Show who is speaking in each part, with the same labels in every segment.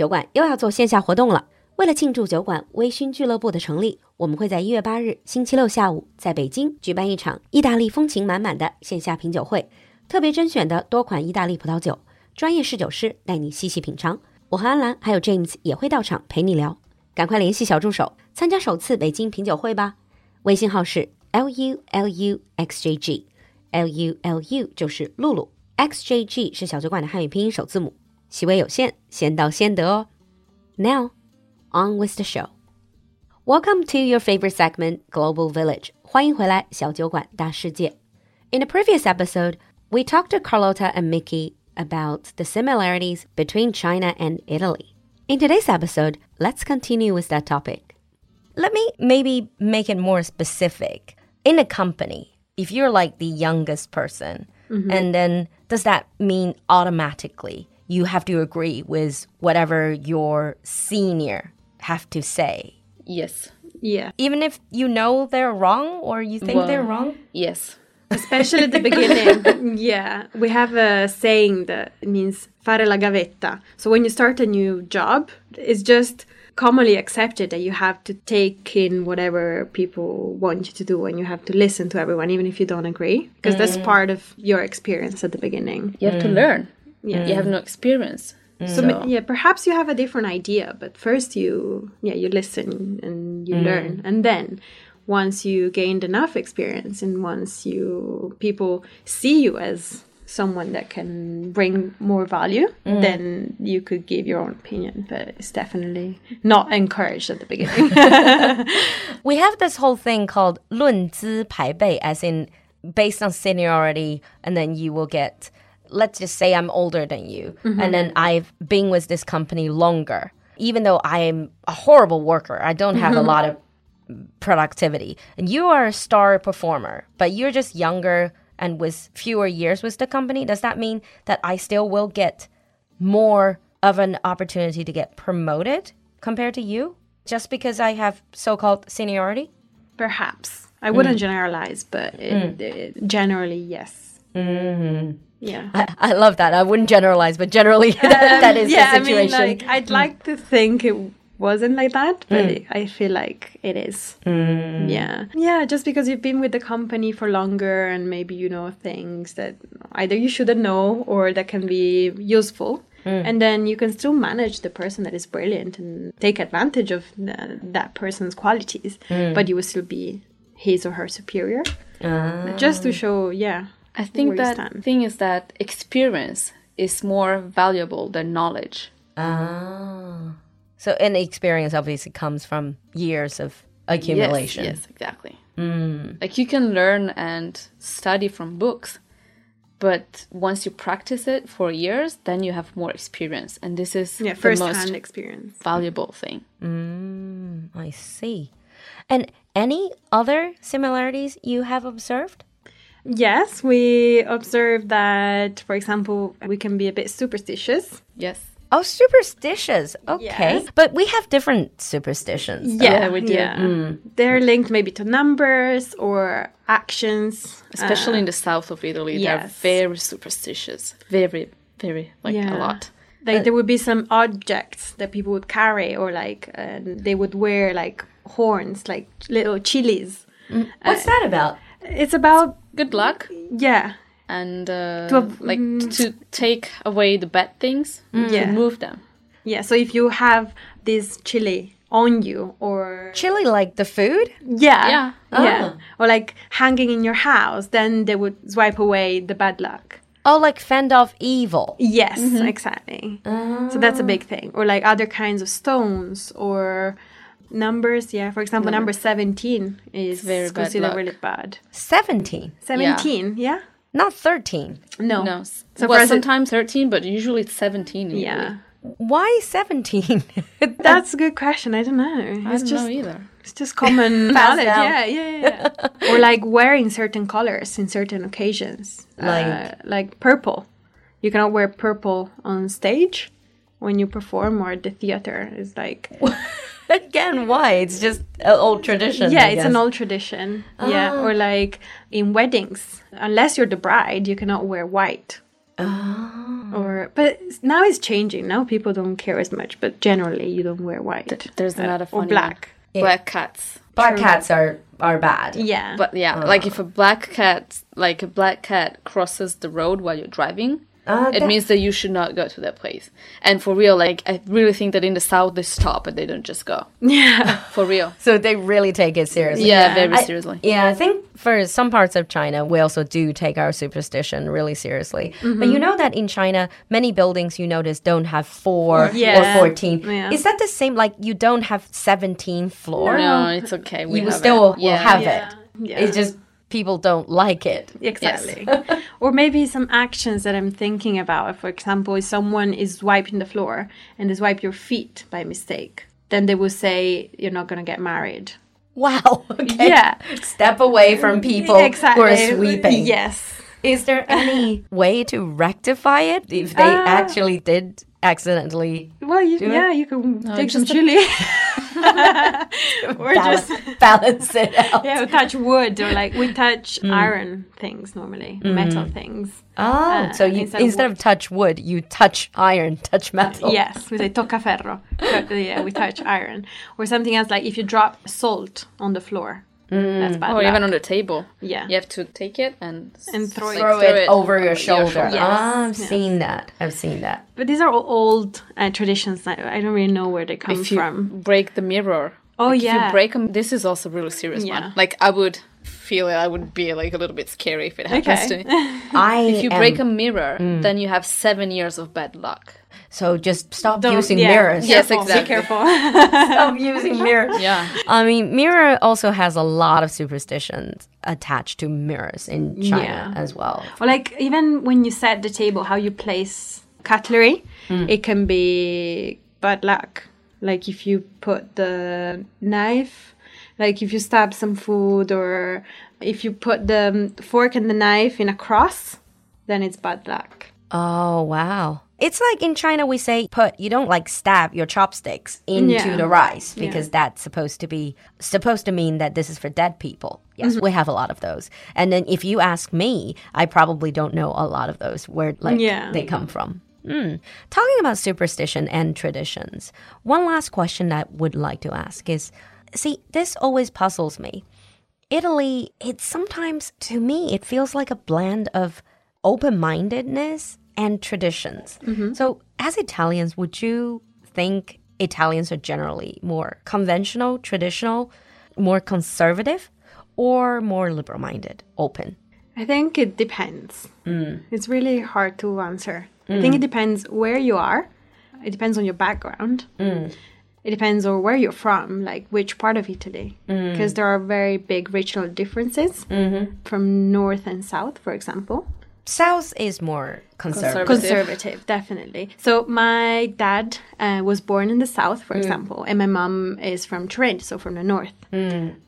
Speaker 1: 酒馆又要做线下活动了。为了庆祝酒馆微醺俱乐部的成立，我们会在一月八日星期六下午在北京举办一场意大利风情满满的线下品酒会，特别甄选的多款意大利葡萄酒，专业侍酒师带你细细品尝。我和安兰还有 James 也会到场陪你聊，赶快联系小助手参加首次北京品酒会吧。微信号是 l u l u x j g，l u l u 就是露露，x j g 是小酒馆的汉语拼音首字母。席位有限，先到先得哦。Now。on with the show. Welcome to your favorite segment, Global Village. 欢迎回来，小酒馆大世界。In the previous episode, we talked to Carlotta and Mickey about the similarities between China and Italy. In today's episode, let's continue with that topic. Let me maybe make it more specific. In a company, if you're like the youngest person, and then does that mean automatically you have to agree with whatever your senior have to say,
Speaker 2: Yes.
Speaker 3: Yeah.
Speaker 1: even if you know they're wrong or you think they're wrong?
Speaker 2: Yes.
Speaker 3: Especially at the beginning. yeah. We have a saying that means fare la gavetta. So when you start a new job, it's just commonly accepted that you have to take in whatever people want you to do and you have to listen to everyone even if you don't agree because that's mm. part of your experience at the beginning.
Speaker 2: You have to mm. learn
Speaker 3: Yeah.
Speaker 2: You have no experience.
Speaker 3: So ma- yeah, perhaps you have a different idea, but first you yeah, you listen and you learn. And then once you gained enough experience and once you people see you as someone that can bring more value, then you could give your own opinion. But it's definitely not encouraged at the beginning.
Speaker 1: We have this whole thing called 论资排辈, as in based on seniority, and then you will get, let's just say I'm older than you, and mm-hmm. then I've been with this company longer. Even though I'm a horrible worker, I don't have a mm-hmm. lot of productivity, and you are a star performer, but you're just younger and with fewer years with the company, does that mean that I still will get more of an opportunity to get promoted compared to you just because I have so called seniority?
Speaker 3: perhaps. I wouldn't mm. generalize, but it, mm. it- generally yes. Mm-hmm. Yeah.
Speaker 1: I, I love that. I wouldn't generalize, but generally um, that is
Speaker 3: yeah,
Speaker 1: the situation.
Speaker 3: I mean, like, I'd mm. like to think it wasn't like that, but mm. I feel like it is. Mm. Yeah. Yeah, just because you've been with the company for longer and maybe you know things that either you shouldn't know or that can be useful. And then you can still manage the person that is brilliant and take advantage of the, that person's qualities, but you will still be his or her superior. Ah. Just to show, yeah.
Speaker 2: I think that
Speaker 3: stand.
Speaker 2: thing is that experience is more valuable than knowledge.
Speaker 1: Ah. So, and experience obviously comes from years of accumulation.
Speaker 2: Yes, yes, exactly. Like you can learn and study from books, but once you practice it for years, then you have more experience, and this is
Speaker 3: Yeah,
Speaker 2: the most
Speaker 3: experience.
Speaker 2: valuable thing.
Speaker 1: I see. And any other similarities you have observed?
Speaker 3: Yes, we observe that, for example, we can be a bit superstitious.
Speaker 2: Yes.
Speaker 1: Oh, superstitious. Okay.
Speaker 3: Yes.
Speaker 1: But we have different superstitions. though.
Speaker 2: Yeah, we do.
Speaker 3: Yeah. Mm. They're linked maybe to numbers or actions.
Speaker 2: Especially uh, in the south of Italy, they're very superstitious. Very, very, like
Speaker 3: Yeah.
Speaker 2: a lot.
Speaker 3: Like uh, there would be some objects that people would carry, or like uh, they would wear like horns, like little chilies. Mm.
Speaker 1: What's uh, that about?
Speaker 3: It's about
Speaker 2: Good luck.
Speaker 3: yeah,
Speaker 2: And uh,
Speaker 3: av-
Speaker 2: like mm. to take away the bad things, mm.
Speaker 3: Yeah.
Speaker 2: to move them.
Speaker 3: yeah. So if you have this chili on you, or
Speaker 1: Chili like the food?
Speaker 3: yeah,
Speaker 2: Yeah.
Speaker 3: yeah, ah. or like hanging in your house, then they would swipe away the bad luck.
Speaker 1: Oh, like fend off evil.
Speaker 3: Yes, mm-hmm. exactly. So that's a ah. big thing. Or like other kinds of stones or numbers. Yeah, for example, number 17 is
Speaker 2: very bad
Speaker 3: considered
Speaker 2: luck.
Speaker 3: really bad.
Speaker 1: 17,
Speaker 3: 17, yeah?
Speaker 1: not 13.
Speaker 3: No.
Speaker 2: No.
Speaker 3: So
Speaker 2: So well,
Speaker 3: us it-
Speaker 2: sometimes 13, but usually it's 17. in
Speaker 3: Yeah.
Speaker 1: Why 17?
Speaker 3: That's a good question. I don't know.
Speaker 2: I
Speaker 3: It's
Speaker 2: don't
Speaker 3: just
Speaker 2: know either.
Speaker 3: it's just common knowledge. Yeah, yeah, yeah. or like wearing certain colors in certain occasions.
Speaker 1: Like?
Speaker 3: uh, like purple. You cannot wear purple on stage when you perform or at the theater. It's like
Speaker 1: Again, why? It's just an old tradition.
Speaker 3: yeah
Speaker 1: I
Speaker 3: it's an old tradition yeah or like in weddings unless you're the bride you cannot wear white Oh. Or but now it's changing. Now people don't care as much, but generally you don't wear white.
Speaker 2: There's uh, another
Speaker 3: or
Speaker 2: funny or
Speaker 3: black.
Speaker 2: one. Black cats.
Speaker 1: Black cats are are bad.
Speaker 3: Yeah.
Speaker 2: But yeah, like if ah. a black cat, like a black cat crosses the road while you're driving,
Speaker 1: Uh,
Speaker 2: it
Speaker 1: that-
Speaker 2: means that you should not go to that place. And for real, like I really think that in the south they stop and they don't just go.
Speaker 3: yeah.
Speaker 2: For real.
Speaker 1: So they really take it seriously.
Speaker 2: Yeah, very
Speaker 1: I-
Speaker 2: seriously.
Speaker 1: yeah, I think for some parts of China, we also do take our superstition really seriously. But you know that in China, many buildings you notice don't have four
Speaker 3: Yeah.
Speaker 1: or 14.
Speaker 3: Yeah.
Speaker 1: Is that the same? Like you don't have 17 floor?
Speaker 2: No, it's okay. We
Speaker 1: You
Speaker 2: have
Speaker 1: still
Speaker 2: it.
Speaker 1: will
Speaker 2: Yeah.
Speaker 1: have
Speaker 3: Yeah.
Speaker 1: it.
Speaker 3: Yeah.
Speaker 1: It's just people don't like it.
Speaker 3: Exactly. or maybe some actions that I'm thinking about. For example, if someone is wiping the floor and they swipe your feet by mistake, then they will say you're not going to get married.
Speaker 1: Wow. Okay.
Speaker 3: Yeah.
Speaker 1: Step away from people who are sweeping.
Speaker 3: Yes.
Speaker 1: Is there any way to rectify it if they
Speaker 3: Uh,
Speaker 1: actually did accidentally
Speaker 3: Well, you,
Speaker 1: Do it?
Speaker 3: yeah, you can take some
Speaker 2: just a-
Speaker 3: chili.
Speaker 1: balance,
Speaker 3: just
Speaker 1: balance it out?
Speaker 3: yeah, we touch wood or like we touch
Speaker 1: Mm.
Speaker 3: iron things normally, metal things.
Speaker 1: Oh, so you
Speaker 3: instead
Speaker 1: instead,
Speaker 3: of
Speaker 1: of touch wood, you touch iron, touch metal.
Speaker 3: Yes, we say tocca ferro. Yeah, we touch iron. Or something else like if you drop salt on the floor, that's bad.
Speaker 2: Or
Speaker 3: luck.
Speaker 2: even on the table.
Speaker 3: Yeah.
Speaker 2: You have to take it and
Speaker 3: And throw it-
Speaker 1: Throw it over your shoulder.
Speaker 2: shoulder.
Speaker 3: Yes,
Speaker 1: Ah, I've
Speaker 3: yes.
Speaker 1: seen that. I've seen that.
Speaker 3: But these are all old uh, traditions. that I don't really know where they come
Speaker 2: If you
Speaker 3: from.
Speaker 2: break the mirror.
Speaker 3: Oh,
Speaker 2: like, If
Speaker 3: yeah.
Speaker 2: you break them, this is also a really serious
Speaker 3: Yeah.
Speaker 2: one. Like I would feel it. I would be like a little bit scary if it happens
Speaker 3: Okay.
Speaker 2: to me.
Speaker 1: I
Speaker 2: If you
Speaker 1: am-
Speaker 2: break a mirror, hmm. then you have seven years of bad luck.
Speaker 1: so just stop
Speaker 3: Don't-
Speaker 1: using
Speaker 3: yeah,
Speaker 1: mirrors.
Speaker 2: Yes, exactly.
Speaker 3: Be careful.
Speaker 1: stop using mirrors.
Speaker 2: Yeah.
Speaker 1: I mean, mirror also has a lot of superstitions attached to mirrors in China
Speaker 3: Yeah.
Speaker 1: as well.
Speaker 3: or like even when you set the table, how you place cutlery, hmm. it can be bad luck. Like if you put the knife, like if you stab some food, or if you put the fork and the knife in a cross, then it's bad luck.
Speaker 1: Oh, wow. It's like in China, we say put, you don't like stab your chopsticks into
Speaker 3: Yeah.
Speaker 1: the rice because that's supposed to be, supposed to mean that this is for dead people. Yes, we have a lot of those. And then if you ask me, I probably don't know a lot of those where like
Speaker 3: Yeah.
Speaker 1: they come from. Mm. Talking about superstition and traditions, one last question that I would like to ask is see, this always puzzles me. Italy, it's sometimes, to me, it feels like a blend of open mindedness and traditions. Mm-hmm. So, as Italians, would you think Italians are generally more conventional, traditional, more conservative, or more liberal minded, open?
Speaker 3: I think it depends. Mm. It's really hard to answer. I mm. think it depends where you are. It depends on your background. Mm. It depends on where you're from, like which part of Italy, mm. because there are very big regional differences mm-hmm. from north and south, for example.
Speaker 1: South is more conservative.
Speaker 2: Conservative.
Speaker 3: Definitely. So my dad uh, was born in the south, for example, and my mom is from Turin, so from the north.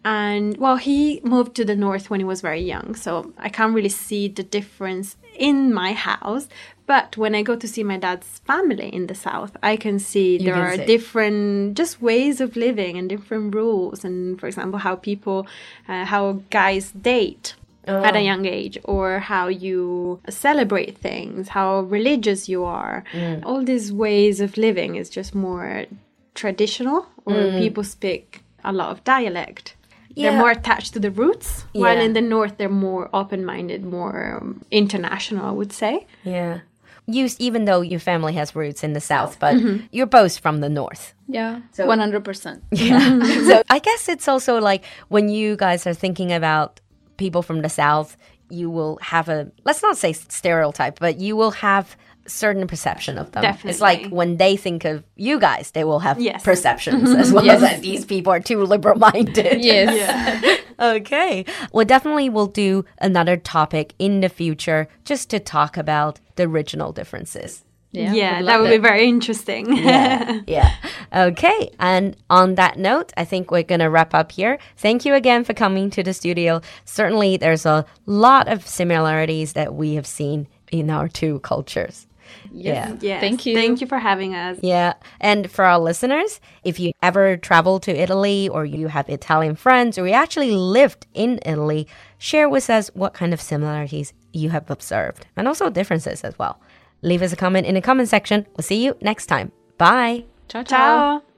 Speaker 3: And well, he moved to the north when he was very young, so I can't really see the difference in my house. But when I go to see my dad's family in the south, I can see there
Speaker 1: can
Speaker 3: are
Speaker 1: see.
Speaker 3: different just ways of living and different rules, and for example, how people, uh, how guys date Oh. at a young age or how you celebrate things how religious you are mm. all these ways of living is just more traditional or mm. people speak a lot of dialect
Speaker 1: Yeah.
Speaker 3: they're more attached to the roots while in the north they're more open-minded more um, international i would say
Speaker 1: Yeah. You, even though your family has roots in the south, but mm-hmm. you're both from the north.
Speaker 2: Yeah. so One hundred percent.
Speaker 1: Yeah. so I guess it's also like when you guys are thinking about people from the South, you will have a, let's not say stereotype, but you will have certain perception of them. It's like when they think of you guys, they will have
Speaker 3: Yes.
Speaker 1: perceptions as well as that these people are too liberal minded.
Speaker 2: Yes.
Speaker 1: Okay. Well, definitely we'll do another topic in the future just to talk about the regional differences.
Speaker 2: Yeah.
Speaker 3: yeah,
Speaker 2: would
Speaker 3: that would
Speaker 2: it.
Speaker 3: be very interesting
Speaker 1: yeah, yeah. Okay. And on that note, I think we're going to wrap up here. Thank you again for coming to the studio. Certainly, there's a lot of similarities that we have seen in our two cultures. Yeah.
Speaker 3: Yes,
Speaker 2: Thank you.
Speaker 3: thank you for having us
Speaker 1: Yeah. And for our listeners, if you ever travel to Italy or you have Italian friends or you actually lived in Italy, share with us what kind of similarities you have observed and also differences as well. Leave us a comment in the comment section. We'll see you next time. Bye.
Speaker 2: Ciao, ciao.
Speaker 3: Ciao.